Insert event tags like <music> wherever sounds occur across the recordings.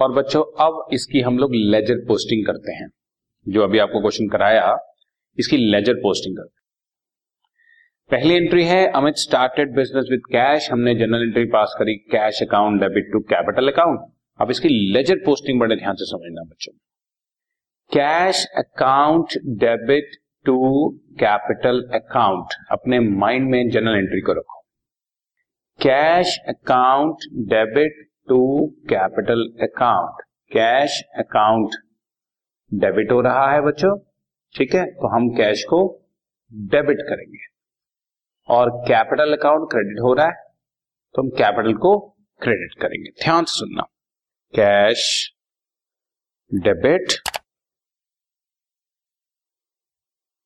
और बच्चों, अब इसकी हम लोग लेजर पोस्टिंग करते हैं। जो अभी आपको क्वेश्चन कराया, इसकी लेजर पोस्टिंग करते हैं। पहली एंट्री है, Amit started business with cash हमने जनरल एंट्री पास करी cash account debit to capital account अब इसकी लेजर पोस्टिंग बड़े ध्यान से समझना बच्चों। Cash account debit to capital account अपने माइंड में जनरल एंट्री को रखो। Cash account debit to capital account, cash account. Debit हो रहा है बच्चों, ठीक है? तो हम कैश को डेबिट करेंगे। और कैपिटल अकाउंट क्रेडिट हो रहा है तो हम कैपिटल को क्रेडिट करेंगे। ध्यान से सुनना। कैश, डेबिट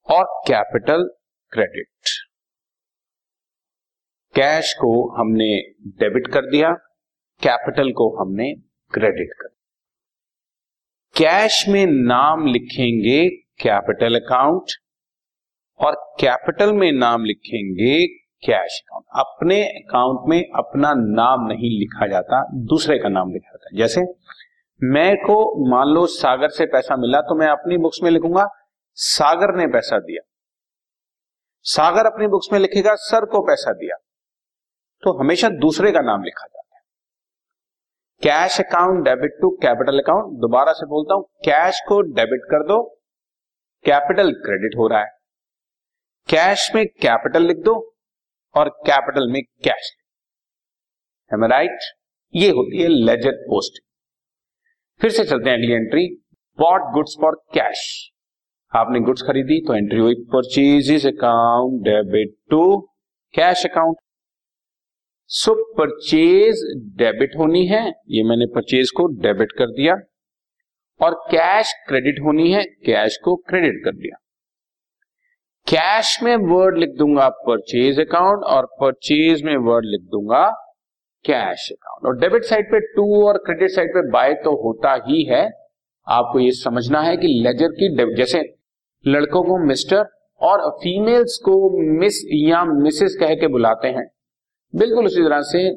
और कैपिटल क्रेडिट। कैश को हमने डेबिट कर दिया। कैपिटल को हमने क्रेडिट कर कैश में नाम लिखेंगे कैपिटल अकाउंट और कैपिटल में नाम लिखेंगे कैश अकाउंट। अपने अकाउंट में अपना नाम नहीं लिखा जाता, दूसरे का नाम लिखा जाता है। जैसे, मैं को मान लो सागर से पैसा मिला तो मैं अपनी बुक्स में लिखूँगा, सागर ने पैसा दिया। सागर अपनी बुक्स में लिखेगा, सर को पैसा दिया। तो हमेशा दूसरे का नाम लिखा जाता cash account debit to capital account. दोबारा से बोलता हूँ, कैश को डेबिट कर दो, कैपिटल क्रेडिट हो रहा है। कैश में कैपिटल लिख दो और कैपिटल में कैश। राइट ये होती है लेजर पोस्ट। फिर से चलते हैं अगली entry bought goods for cash आपने गुड्स खरीदी तो एंट्री हुई purchase account debit to cash account so purchase debit होनी है, ये मैंने परचेज को डेबिट कर दिया, और कैश क्रेडिट होनी है, कैश को क्रेडिट कर दिया। कैश में वर्ड लिख दूँगा परचेज अकाउंट, और परचेज में वर्ड लिख दूँगा कैश अकाउंट। और डेबिट साइड पे टू और क्रेडिट साइड पे बाय तो होता ही है। आपको ये समझना है कि लेजर की डेबिट जैसे लड़कों को मिस्टर और फीमेल्स को मिस या मिसेस कह के बुलाते हैं बिल्कुल उसी तरह से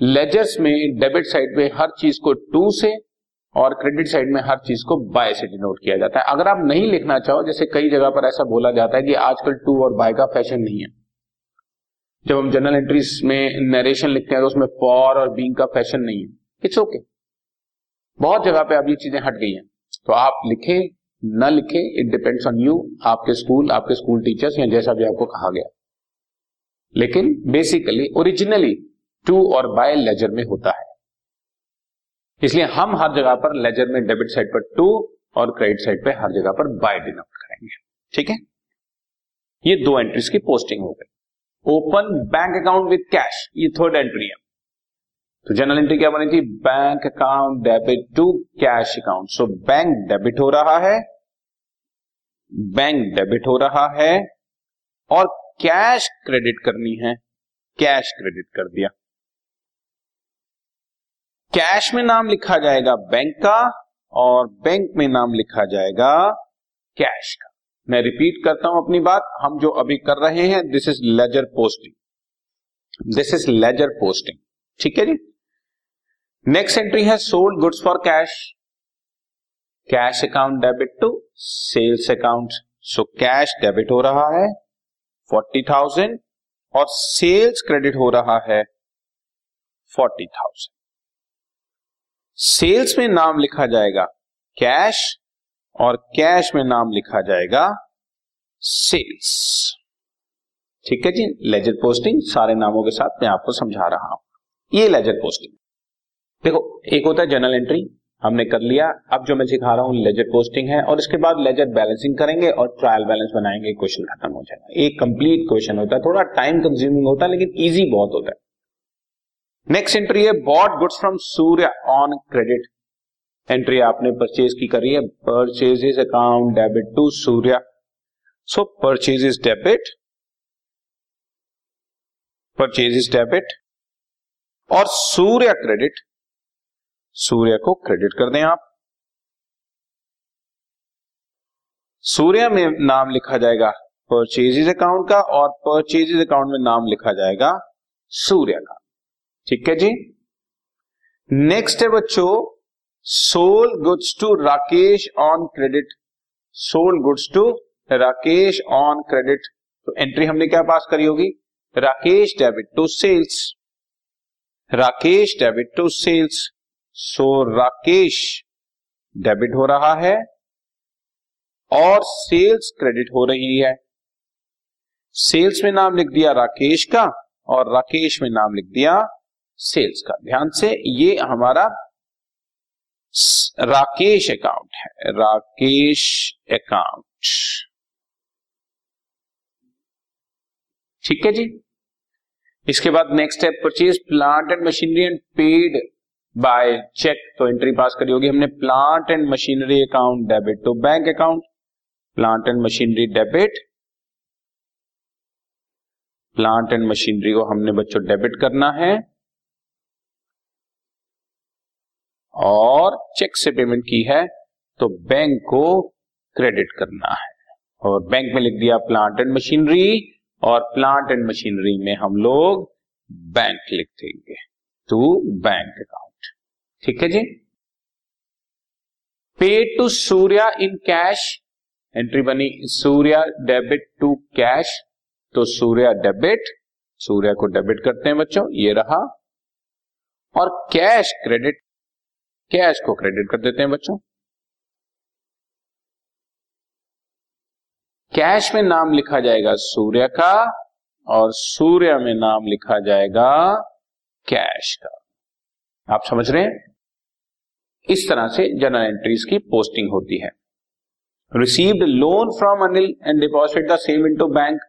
लेजर्स में डेबिट साइड पे हर चीज़ को टू से और क्रेडिट साइड में हर चीज़ को बाय से डिनोट किया जाता है। अगर आप नहीं लिखना चाहो, जैसे कई जगह पर ऐसा बोला जाता है कि आजकल टू और बाय का फ़ैशन नहीं है। जब हम जनरल एंट्रीज में नरेशन लिखते हैं तो उसमें फॉर और बींग का फ़ैशन नहीं है। It's okay. बहुत जगह पे अब ये चीज़ें हट गई हैं। तो आप लिखे, न लिखे इट डिपेंड्स ऑन यू आपके स्कूल आपके स्कूल टीचर्स या जैसा भी आपको कहा गया। लेकिन बेसिकली ओरिजिनली टू और बाय लेजर में होता है। इसलिए हम हर जगह पर लेजर में डेबिट साइड पर टू और क्रेडिट साइड पे हर जगह पर बाय डिनोट करेंगे। ठीक है? ये दो एंट्रीज की पोस्टिंग हो गई। Open bank account with cash ये थर्ड एंट्री है। तो जनरल एंट्री क्या बनी थी bank account debit to cash account so bank debit हो रहा है। बैंक डेबिट हो रहा है। और कैश क्रेडिट करनी है। कैश क्रेडिट कर दिया। कैश में नाम लिखा जाएगा बैंक का और बैंक में नाम लिखा जाएगा कैश का। मैं रिपीट करता हूँ अपनी बात। हम जो अभी कर रहे हैं this is ledger posting this is ledger posting ठीक है जी? नेक्स्ट एंट्री है sold goods for cash cash account debit to sales account so cash debit हो रहा है। फोर्टी थाउज़ेंड और सेल्स क्रेडिट हो रहा है फोर्टी थाउज़ेंड सेल्स में नाम लिखा जाएगा कैश और कैश में नाम लिखा जाएगा सेल्स ठीक है जी? लेजर पोस्टिंग सारे नामों के साथ मैं आपको समझा रहा हूँ। ये लेजर पोस्टिंग देखो, एक होता है जनरल एंट्री हमने कर लिया। अब जो मैं सिखा रहा हूँ लेजर पोस्टिंग है और इसके बाद लेजर बैलेंसिंग करेंगे और ट्रायल बैलेंस बनाएँगे क्वेश्चन खत्म हो जाएगा। एक कंप्लीट क्वेश्चन होता है, थोड़ा टाइम कंज्यूमिंग होता है, लेकिन ईजी बहुत होता है। नेक्स्ट एंट्री है bought goods from Surya on credit entry आपने परचेज की करी है purchases account debit to Surya so purchases debit purchases debit और सूर्य क्रेडिट सूर्य को क्रेडिट कर दें आप। सूर्य में नाम लिखा जाएगा परचेजेस अकाउंट का और परचेजेस अकाउंट में नाम लिखा जाएगा सूर्य का। ठीक है जी? नेक्स्ट है बच्चों sold goods to Rakesh on credit sold goods to Rakesh on credit तो एंट्री हमने क्या पास करी होगी? Rakesh debit to sales Rakesh debit to sales so Rakesh debit हो रहा है और सेल्स क्रेडिट हो रही है। सेल्स में नाम लिख दिया राकेश का और राकेश में नाम लिख दिया सेल्स का। ध्यान से ये हमारा राकेश अकाउंट है। राकेश अकाउंट। ठीक है जी? इसके बाद next step purchase plant and machinery and paid by cheque तो एंट्री पास करी होगी हमने। Plant and machinery account debit to bank account plant and machinery debit plant and machinery को हमने बच्चों डेबिट करना है। और चेक से पेमेंट की है तो बैंक को क्रेडिट करना है। और बैंक में लिख दिया प्लांट एंड मशीनरी और प्लांट एंड मशीनरी में हम लोग बैंक लिख देंगे। टू बैंक अकाउंट ठीक है जी? Paid to Surya in cash entry बनी सूर्या डेबिट टू कैश तो सूर्या डेबिट सूर्या को डेबिट करते हैं बच्चों, ये रहा। और कैश क्रेडिट कैश को क्रेडिट कर देते हैं बच्चों। कैश में नाम लिखा जाएगा सूर्य का, और सूर्य में नाम लिखा जाएगा कैश का। आप समझ रहे हैं? इस तरह से जनरल एंट्रीज की पोस्टिंग होती है। Received loan from Anil and deposit the same into bank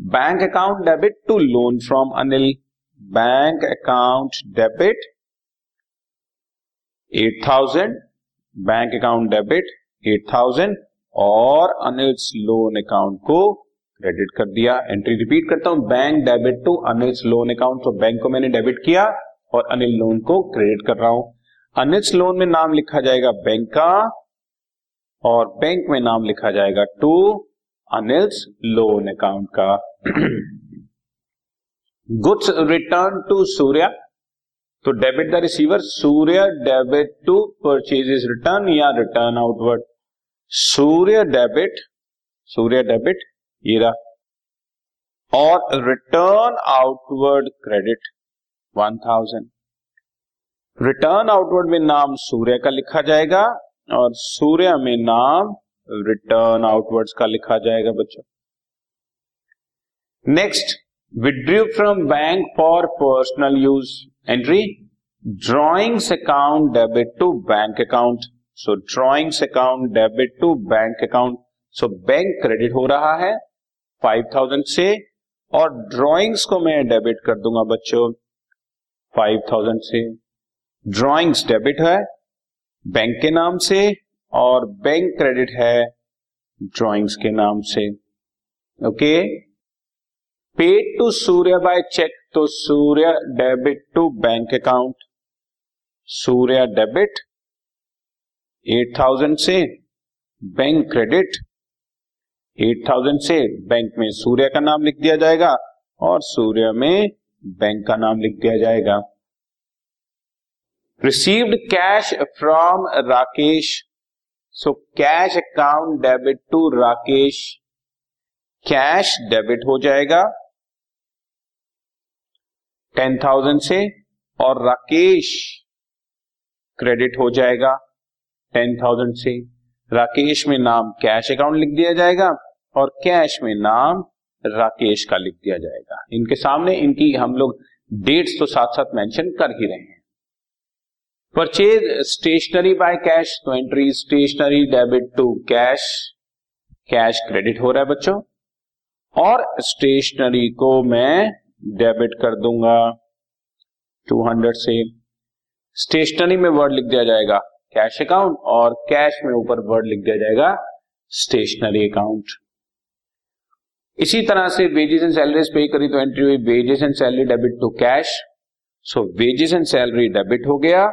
bank account debit to loan from Anil bank account debit eight thousand bank account debit eight thousand और अनिल लोन अकाउंट को credit कर दिया। Entry repeat करता हूँ। Bank debit to Anil loan account तो bank को मैंने debit किया और अनिल लोन को क्रेडिट कर रहा हूँ। अनिल लोन में नाम लिखा जाएगा बैंक का और बैंक में नाम लिखा जाएगा टू अनिल्स लोन अकाउंट का। <clears throat> Goods return to Surya. तो debit the receiver, Surya debit to purchase return या return outward. Surya debit Surya debit, ये रहा। और return outward credit, one thousand. Return outward में नाम सूर्य का लिखा जाएगा और सूर्य में नाम रिटर्न आउटवर्ड्स का लिखा जाएगा बच्चों। Next withdrew from bank for personal use entry drawings account debit to bank account so drawings account debit to bank account so bank credit हो रहा है फाइव थाउज़ेंड से और ड्रॉइंग्स को मैं डेबिट कर दूँगा बच्चों फाइव थाउज़ेंड से। ड्रॉइंग्स डेबिट है बैंक के नाम से और बैंक क्रेडिट है ड्रॉइंग्स के नाम से। Okay paid to Surya by cheque तो Surya debit to bank account Surya debit eight thousand से बैंक क्रेडिट एट थाउज़ेंड से बैंक में सूर्य का नाम लिख दिया जाएगा और सूर्य में बैंक का नाम लिख दिया जाएगा। Received cash from Rakesh so cash account debit to Rakesh cash debit हो जाएगा टेन थाउज़ेंड से और राकेश क्रेडिट हो जाएगा टेन थाउज़ेंड से। राकेश में नाम कैश अकाउंट लिख दिया जाएगा और कैश में नाम राकेश का लिख दिया जाएगा। इनके सामने इनकी हम लोग डेट्स तो साथ साथ मेंशन कर ही रहे हैं। परचेज स्टेशनरी बाय कैश तो entry stationery debit to cash cash credit हो रहा है बच्चों। और स्टेशनरी को मैं डेबिट कर दूँगा। 200 से स्टेशनरी में वर्ड लिख दिया जाएगा कैश अकाउंट और कैश में ऊपर वर्ड लिख दिया जाएगा स्टेशनरी अकाउंट इसी तरह से वेजेस एंड सैलरीज पे करी तो एंट्री हुई। Wages and salary debit to cash so wages and salary debit हो गया।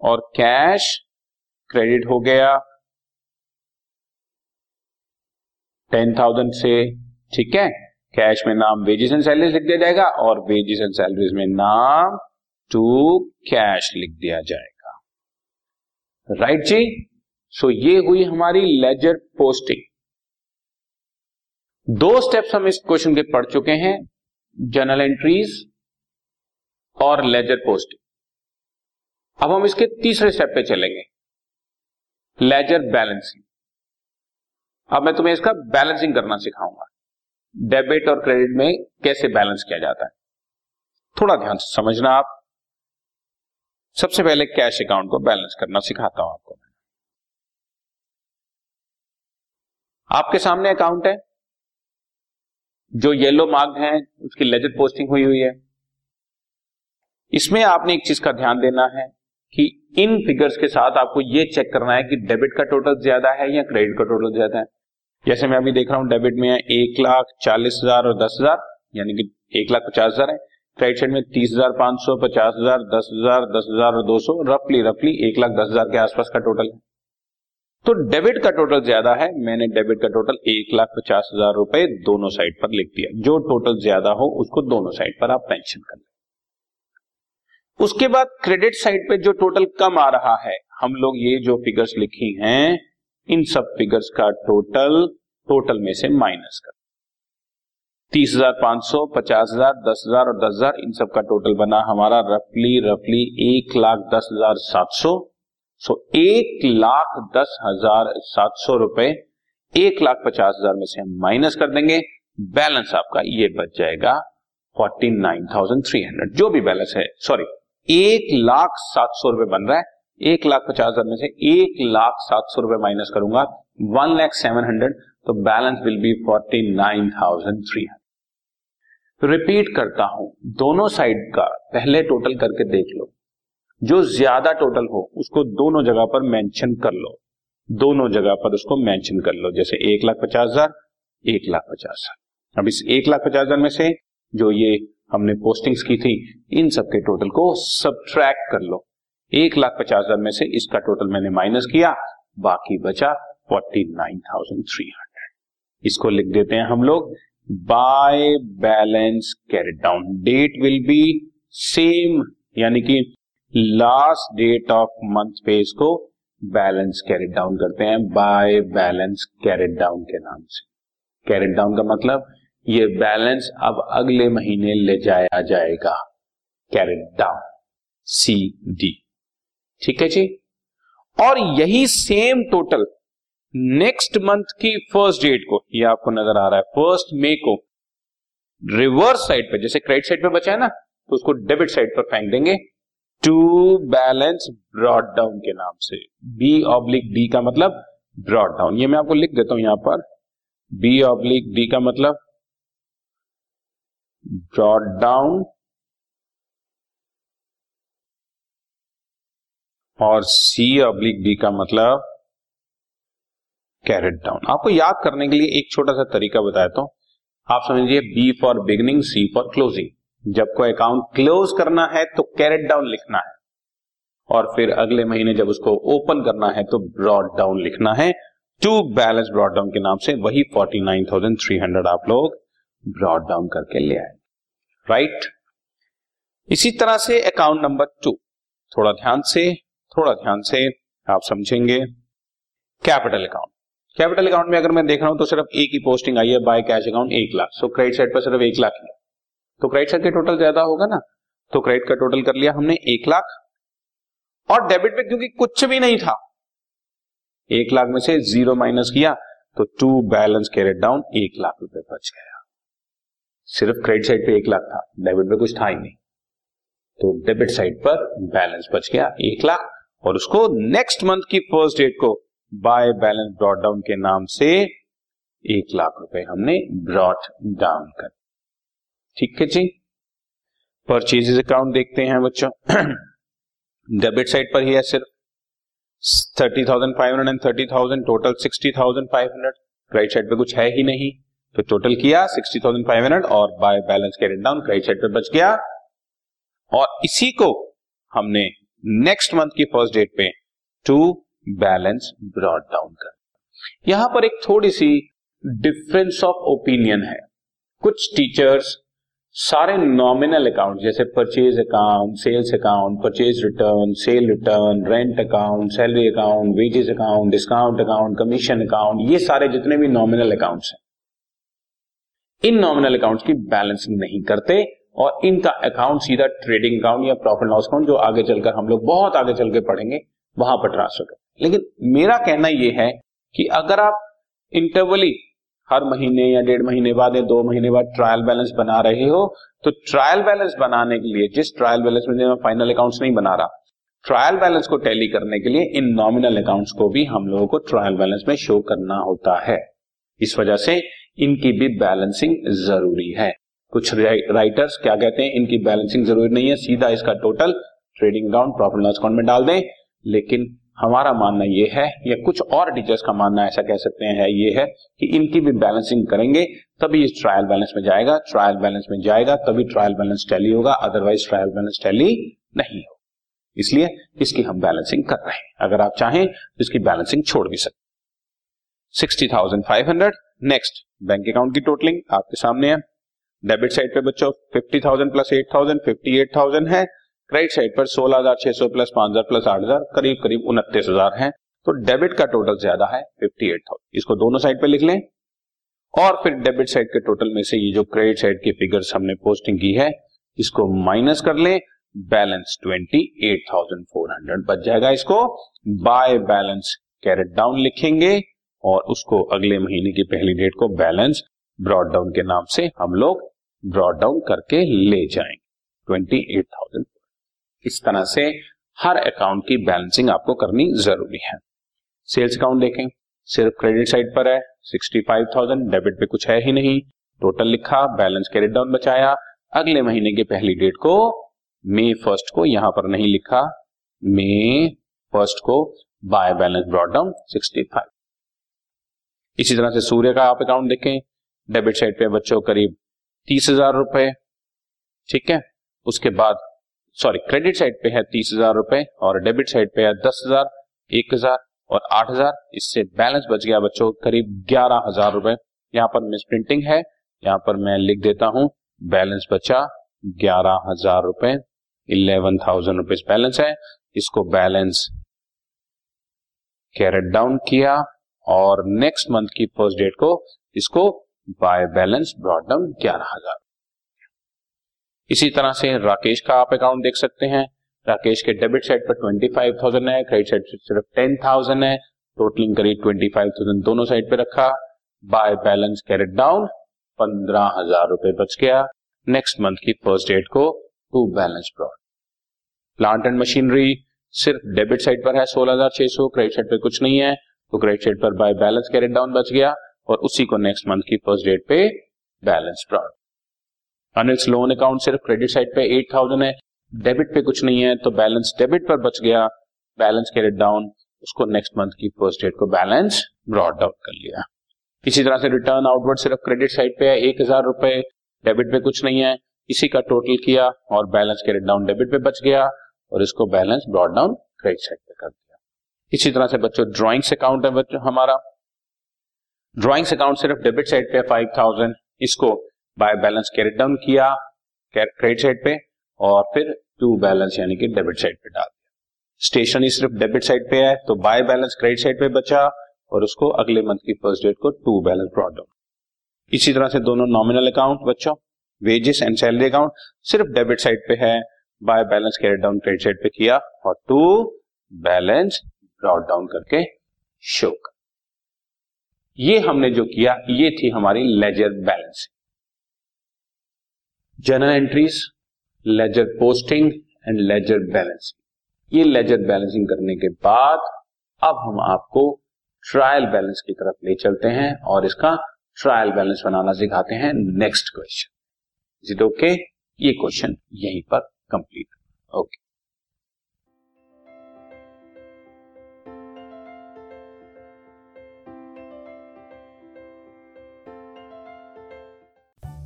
और कैश क्रेडिट हो गया टेन थाउज़ेंड से ठीक है? कैश में नाम वेजेस एंड सैलरीज लिख दिया जाएगा और वेजेस एंड सैलरीज में नाम टू कैश लिख दिया जाएगा। राइट right जी? सो so, ये हुई हमारी लेजर पोस्टिंग दो स्टेप्स हम इस क्वेश्चन के पढ़ चुके हैं जर्नल एंट्रीज और लेजर पोस्टिंग अब हम इसके तीसरे स्टेप पे चलेंगे। लेजर बैलेंसिंग अब मैं तुम्हें इसका बैलेंसिंग करना सिखाऊँगा। डेबिट और क्रेडिट में कैसे बैलेंस किया जाता है। थोड़ा ध्यान से समझना आप। सबसे पहले कैश अकाउंट को बैलेंस करना सिखाता हूँ आपको आपके सामने अकाउंट है। जो येलो मार्क है, उसकी लेजर पोस्टिंग हुई हुई है। इसमें आपने एक चीज़ का ध्यान देना है। कि इन फिगर्स के साथ आपको यह चेक करना है कि डेबिट का टोटल ज़्यादा है या क्रेडिट का टोटल ज़्यादा है। जैसे मैं अभी देख रहा हूँ डेबिट में एक लाख चालीस हज़ार और दस हज़ार, यानी कि एक लाख पचास हज़ार है। क्रेडिट साइड में तीस हज़ार पाँच सौ, पचास हज़ार, दस हज़ार दस हज़ार और दो सौ रफली रफली एक लाख दस हज़ार के आसपास का टोटल है। तो डेबिट का टोटल ज़्यादा है, मैंने डेबिट का टोटल एक लाख पचास हज़ार रुपए दोनों साइड पर लिख दिया। जो टोटल ज़्यादा हो, उसको दोनों साइड पर आप मेंशन कर उसके बाद क्रेडिट साइड पे जो टोटल कम आ रहा है, हम लोग ये जो फिगर्स लिखी हैं, इन सब फिगर्स का टोटल टोटल में से माइनस कर। तीस हज़ार पाँच सौ, पचास हज़ार, दस हज़ार और दस हज़ार, इन सब का टोटल बना हमारा रफली रफली एक लाख दस हज़ार सात सौ। सो एक लाख दस हज़ार सात सौ रुपए, एक लाख पचास हज़ार में से हम माइनस कर देंगे। बैलेंस आपका ये बच जाएगा forty nine thousand three hundred जो भी बैलेंस है सॉरी एक लाख सात सौ रुपए बन रहा है। एक लाख पचास हज़ार में से एक लाख सात सौ रुपए माइनस करूँगा। वन लैख सेवन हंड्रेड तो balance will be forty nine thousand three hundred. Repeat करता हूँ, दोनों साइड का पहले टोटल करके देख लो। जो ज़्यादा टोटल हो, उसको दोनों जगह पर मेंशन कर लो। दोनों जगह पर उसको मेंशन कर लो, जैसे एक लाख पचास हज़ार, एक लाख पचास हज़ार। अब इस एक लाख पचास हज़ार में से जो ये हमने पोस्टिंग्स की थी, इन सब के टोटल को सब्ट्रैक्ट कर लो। एक लाख पचास हज़ार में से इसका टोटल मैंने माइनस किया, बाकी बचा forty nine thousand three hundred इसको लिख देते हैं हम लोग by balance carried down date will be same यानी कि लास्ट डेट ऑफ़ मंथ पे इसको बैलेंस कैरेट डाउन करते हैं बाय बैलेंस कैरेट डाउन के नाम से। कैरेट डाउन का मतलब ये बैलेंस अब अगले महीने ले जाया जाएगा। कैरेट डाउन सी डी ठीक है जी? और यही सेम टोटल नेक्स्ट मंथ की फ़र्स्ट डेट को, ये आपको नज़र आ रहा है फ़र्स्ट मे को रिवर्स साइड पे, जैसे क्रेडिट साइड पे बचा है ना तो उसको डेबिट साइड पर फेंक देंगे। टू बैलेंस ब्रॉड डाउन के नाम से। बी ऑब्लिक डी का मतलब ब्रॉड डाउन ये मैं आपको लिख देता हूँ यहाँ पर। बी ऑब्लिक डी का मतलब ब्रॉड डाउन और सी ऑब्लिक डी का मतलब कैरेट डाउन आपको याद करने के लिए एक छोटा सा तरीका बताया हूँ। आप समझिए B for beginning C for closing जब कोई अकाउंट क्लोज करना है तो कैरेट डाउन लिखना है। और फिर अगले महीने जब उसको ओपन करना है तो ब्रॉड डाउन लिखना है। टू बैलेंस ब्रॉड डाउन के नाम से वही forty nine thousand three hundred आप लोग ब्रॉड डाउन करके ले आए। राइट इसी तरह से अकाउंट नंबर टू थोड़ा ध्यान से, थोड़ा ध्यान से आप समझेंगे। कैपिटल अकाउंट कैपिटल अकाउंट में अगर मैं देख रहा हूँ तो सिर्फ़ एक ही पोस्टिंग आई है बाय कैश अकाउंट एक लाख। सो क्रेडिट साइड पर सिर्फ़ एक लाख ही तो क्रेडिट साइड का टोटल ज़्यादा होगा ना? तो क्रेडिट का टोटल कर लिया हमने एक लाख। और डेबिट पे क्योंकि कुछ भी नहीं था, एक लाख में से ज़ीरो माइनस किया तो टू बैलेंस कैरेट डाउन एक लाख रुपए बच गया सिर्फ़ क्रेडिट साइड पे एक लाख था, डेबिट पे कुछ था ही नहीं। तो डेबिट साइड पर बैलेंस बच गया एक लाख, और उसको नेक्स्ट मंथ की फ़र्स्ट डेट को बाय बैलेंस ब्रॉड डाउन के नाम से एक लाख रुपए हमने ब्रॉड डाउन कर। ठीक है जी? परचेजेस अकाउंट देखते हैं बच्चों। <clears throat> डेबिट साइड पर ही है सिर्फ़। Thirty thousand five hundred and thirty thousand, total sixty thousand five hundred. Credit side पे कुछ है ही नहीं। तो टोटल किया सिक्सटी थाउज़ेंड फाइव हंड्रेड और by balance carried down credit side पे बच गया। और इसी को हमने नेक्स्ट मंथ की फ़र्स्ट डेट पे टू बैलेंस ब्रॉड डाउन कर। यहाँ पर एक थोड़ी सी डिफरेंस ऑफ़ ओपिनियन है। कुछ टीचर्स सारे नॉमिनल अकाउंट जैसे purchase account sales account purchase return sale return rent account salary account wages account discount account commission account ये सारे जितने भी नॉमिनल अकाउंट्स हैं। इन नॉमिनल अकाउंट्स की बैलेंसिंग नहीं करते और इनका अकाउंट सीधा ट्रेडिंग अकाउंट या प्रॉफिट लॉस अकाउंट जो आगे चलकर हम लोग बहुत आगे चल के पढ़ेंगे, वहाँ पर ट्रांसफ़र करें। लेकिन मेरा कहना यह है कि अगर आप इंटरवली हर महीने या डेढ़ महीने बाद या दो महीने बाद ट्रायल बैलेंस बना रहे हो तो ट्रायल बैलेंस बनाने के लिए, जिस ट्रायल बैलेंस में मैं फाइनल अकाउंट्स नहीं बना रहा ट्रायल बैलेंस को टैली करने के लिए इन नॉमिनल अकाउंट्स को भी हम लोगों को ट्रायल बैलेंस में शो करना होता है। इस वजह से इनकी भी बैलेंसिंग ज़रूरी है। कुछ राइटर्स क्या कहते हैं? इनकी बैलेंसिंग ज़रूरी नहीं है। सीधा इसका total trading account profit loss account में डाल दें। लेकिन हमारा मानना यह है, या कुछ और टीचर्स का मानना ऐसा कह सकते हैं ये है कि इनकी भी बैलेंसिंग करेंगे, तभी इस ट्रायल बैलेंस में जाएगा। ट्रायल बैलेंस में जाएगा, तभी ट्रायल बैलेंस टैली होगा अदरवाइज़ ट्रायल बैलेंस टैली नहीं हो इसलिए इसकी हम बैलेंसिंग कर रहे हैं। अगर आप चाहें तो इसकी बैलेंसिंग छोड़ भी सकते sixty thousand five hundred. Next bank account की टोटलिंग आपके सामने है। डेबिट साइड पे बच्चों fifty thousand plus eight thousand fifty eight thousand है। क्रेडिट साइड पर सोलह हज़ार छह सौ प्लस पाँच हज़ार प्लस आठ हज़ार, करीब करीब उनतीस हज़ार है। तो डेबिट का टोटल ज़्यादा है फिफ्टी एट थाउज़ेंड इसको दोनों साइड पे लिख लें। और फिर डेबिट साइड के टोटल में से ये जो क्रेडिट साइड की फिगर्स हमने पोस्टिंग की है, इसको माइनस कर लें। Balance twenty eight thousand four hundred बच जाएगा इसको। बाय बैलेंस कैरेट डाउन लिखेंगे। और उसको अगले महीने की पहली डेट को बैलेंस ब्रॉड डाउन के नाम से हम लोग ब्रॉड डाउन करके ले जाएँगे। ट्वेंटी एट थाउज़ेंड इस तरह से हर अकाउंट की बैलेंसिंग आपको करनी ज़रूरी है। सेल्स अकाउंट देखें। सिर्फ़ क्रेडिट साइड पर है। सिक्सटी फाइव थाउज़ेंड डेबिट पे कुछ है ही नहीं। टोटल लिखा बैलेंस कैरेट डाउन बचाया। अगले महीने की पहली डेट को मे फ़र्स्ट को यहाँ पर नहीं लिखा। मे फ़र्स्ट को by balance brought down sixty five इसी तरह से सूर्य का आप अकाउंट देखें डेबिट साइड पे बच्चों करीब तीस हज़ार रुपए, ठीक है? उसके बाद सॉरी क्रेडिट साइड पे है तीस हज़ार रुपए और डेबिट साइड पे है दस हज़ार, एक हज़ार और आठ हज़ार। इससे बैलेंस बच गया बच्चों करीब ग्यारह हज़ार रुपए। यहाँ पर मिस प्रिंटिंग है, यहाँ पर मैं लिख देता हूँ बैलेंस बचा ग्यारह हज़ार रुपए इलेवन थाउज़ेंड रुपीज़ बैलेंस है। इसको बैलेंस कैरेट डाउन किया। और नेक्स्ट मंथ की फ़र्स्ट डेट को इसको बाय बैलेंस ब्रॉड डाउन ग्यारह हज़ार इसी तरह से राकेश का आप अकाउंट देख सकते हैं। राकेश के डेबिट साइड पर ट्वेंटी फाइव थाउज़ेंड है क्रेडिट साइड पर सिर्फ़ टेन थाउज़ेंड है। टोटलिंग करीब ट्वेंटी फाइव थाउज़ेंड दोनों साइड पे रखा। बाय बैलेंस कैरेट डाउन पंद्रह हज़ार रुपए बच गया। नेक्स्ट मंथ की फ़र्स्ट डेट को to balance brought plant and machinery सिर्फ़ डेबिट साइड पर है, सोलह हज़ार छह सौ क्रेडिट साइड पर कुछ नहीं है। तो क्रेडिट साइड पर बाय बैलेंस कैरेट डाउन बच गया और उसी को नेक्स्ट मंथ की फ़र्स्ट डेट पे balance brought Anil's loan account सिर्फ़ क्रेडिट साइड पे एट थाउज़ेंड है डेबिट पे कुछ नहीं है तो बैलेंस डेबिट पर बच गया बैलेंस कैरेट डाउन उसको नेक्स्ट मंथ की फ़र्स्ट डेट को बैलेंस ब्रॉड डाउन कर लिया. इसी तरह से रिटर्न आउटवर्ड सिर्फ़ क्रेडिट साइड पे है, एक हज़ार रुपए डेबिट पे कुछ नहीं है, इसी का टोटल किया और बैलेंस कैरेट डाउन डेबिट पे बच गया और इसको balance brought down credit side इसी तरह से बच्चों ड्रॉइंग्स अकाउंट है बच्चों, हमारा। ड्रॉइंग्स अकाउंट सिर्फ़ डेबिट साइड पे फाइव थाउज़ेंड इसको बाय बैलेंस कैरेट डाउन किया क्रेडिट साइड पे, और फिर टू बैलेंस यानी कि डेबिट साइड पे डाल दिया। स्टेशनरी सिर्फ़ डेबिट साइड पे है तो बाय बैलेंस क्रेडिट साइड पे बचा, और उसको अगले मंथ की फ़र्स्ट डेट को टू बैलेंस ब्रॉड डाउन इसी तरह से दोनों नॉमिनल अकाउंट बच्चों वेजेस एंड सैलरी अकाउंट सिर्फ़ डेबिट साइड पे है by balance carried down credit side पे किया, और टू बैलेंस ब्रॉड डाउन करके शो कर। ये हमने जो किया, ये थी हमारी ledger balancing journal entries ledger posting and ledger balancing ये लेजर बैलेंसिंग करने के बाद, अब हम आपको ट्रायल बैलेंस की तरफ़ ले चलते हैं और इसका ट्रायल बैलेंस बनाना सिखाते हैं नेक्स्ट क्वेश्चन ओके ये क्वेश्चन यहीं पर complete okay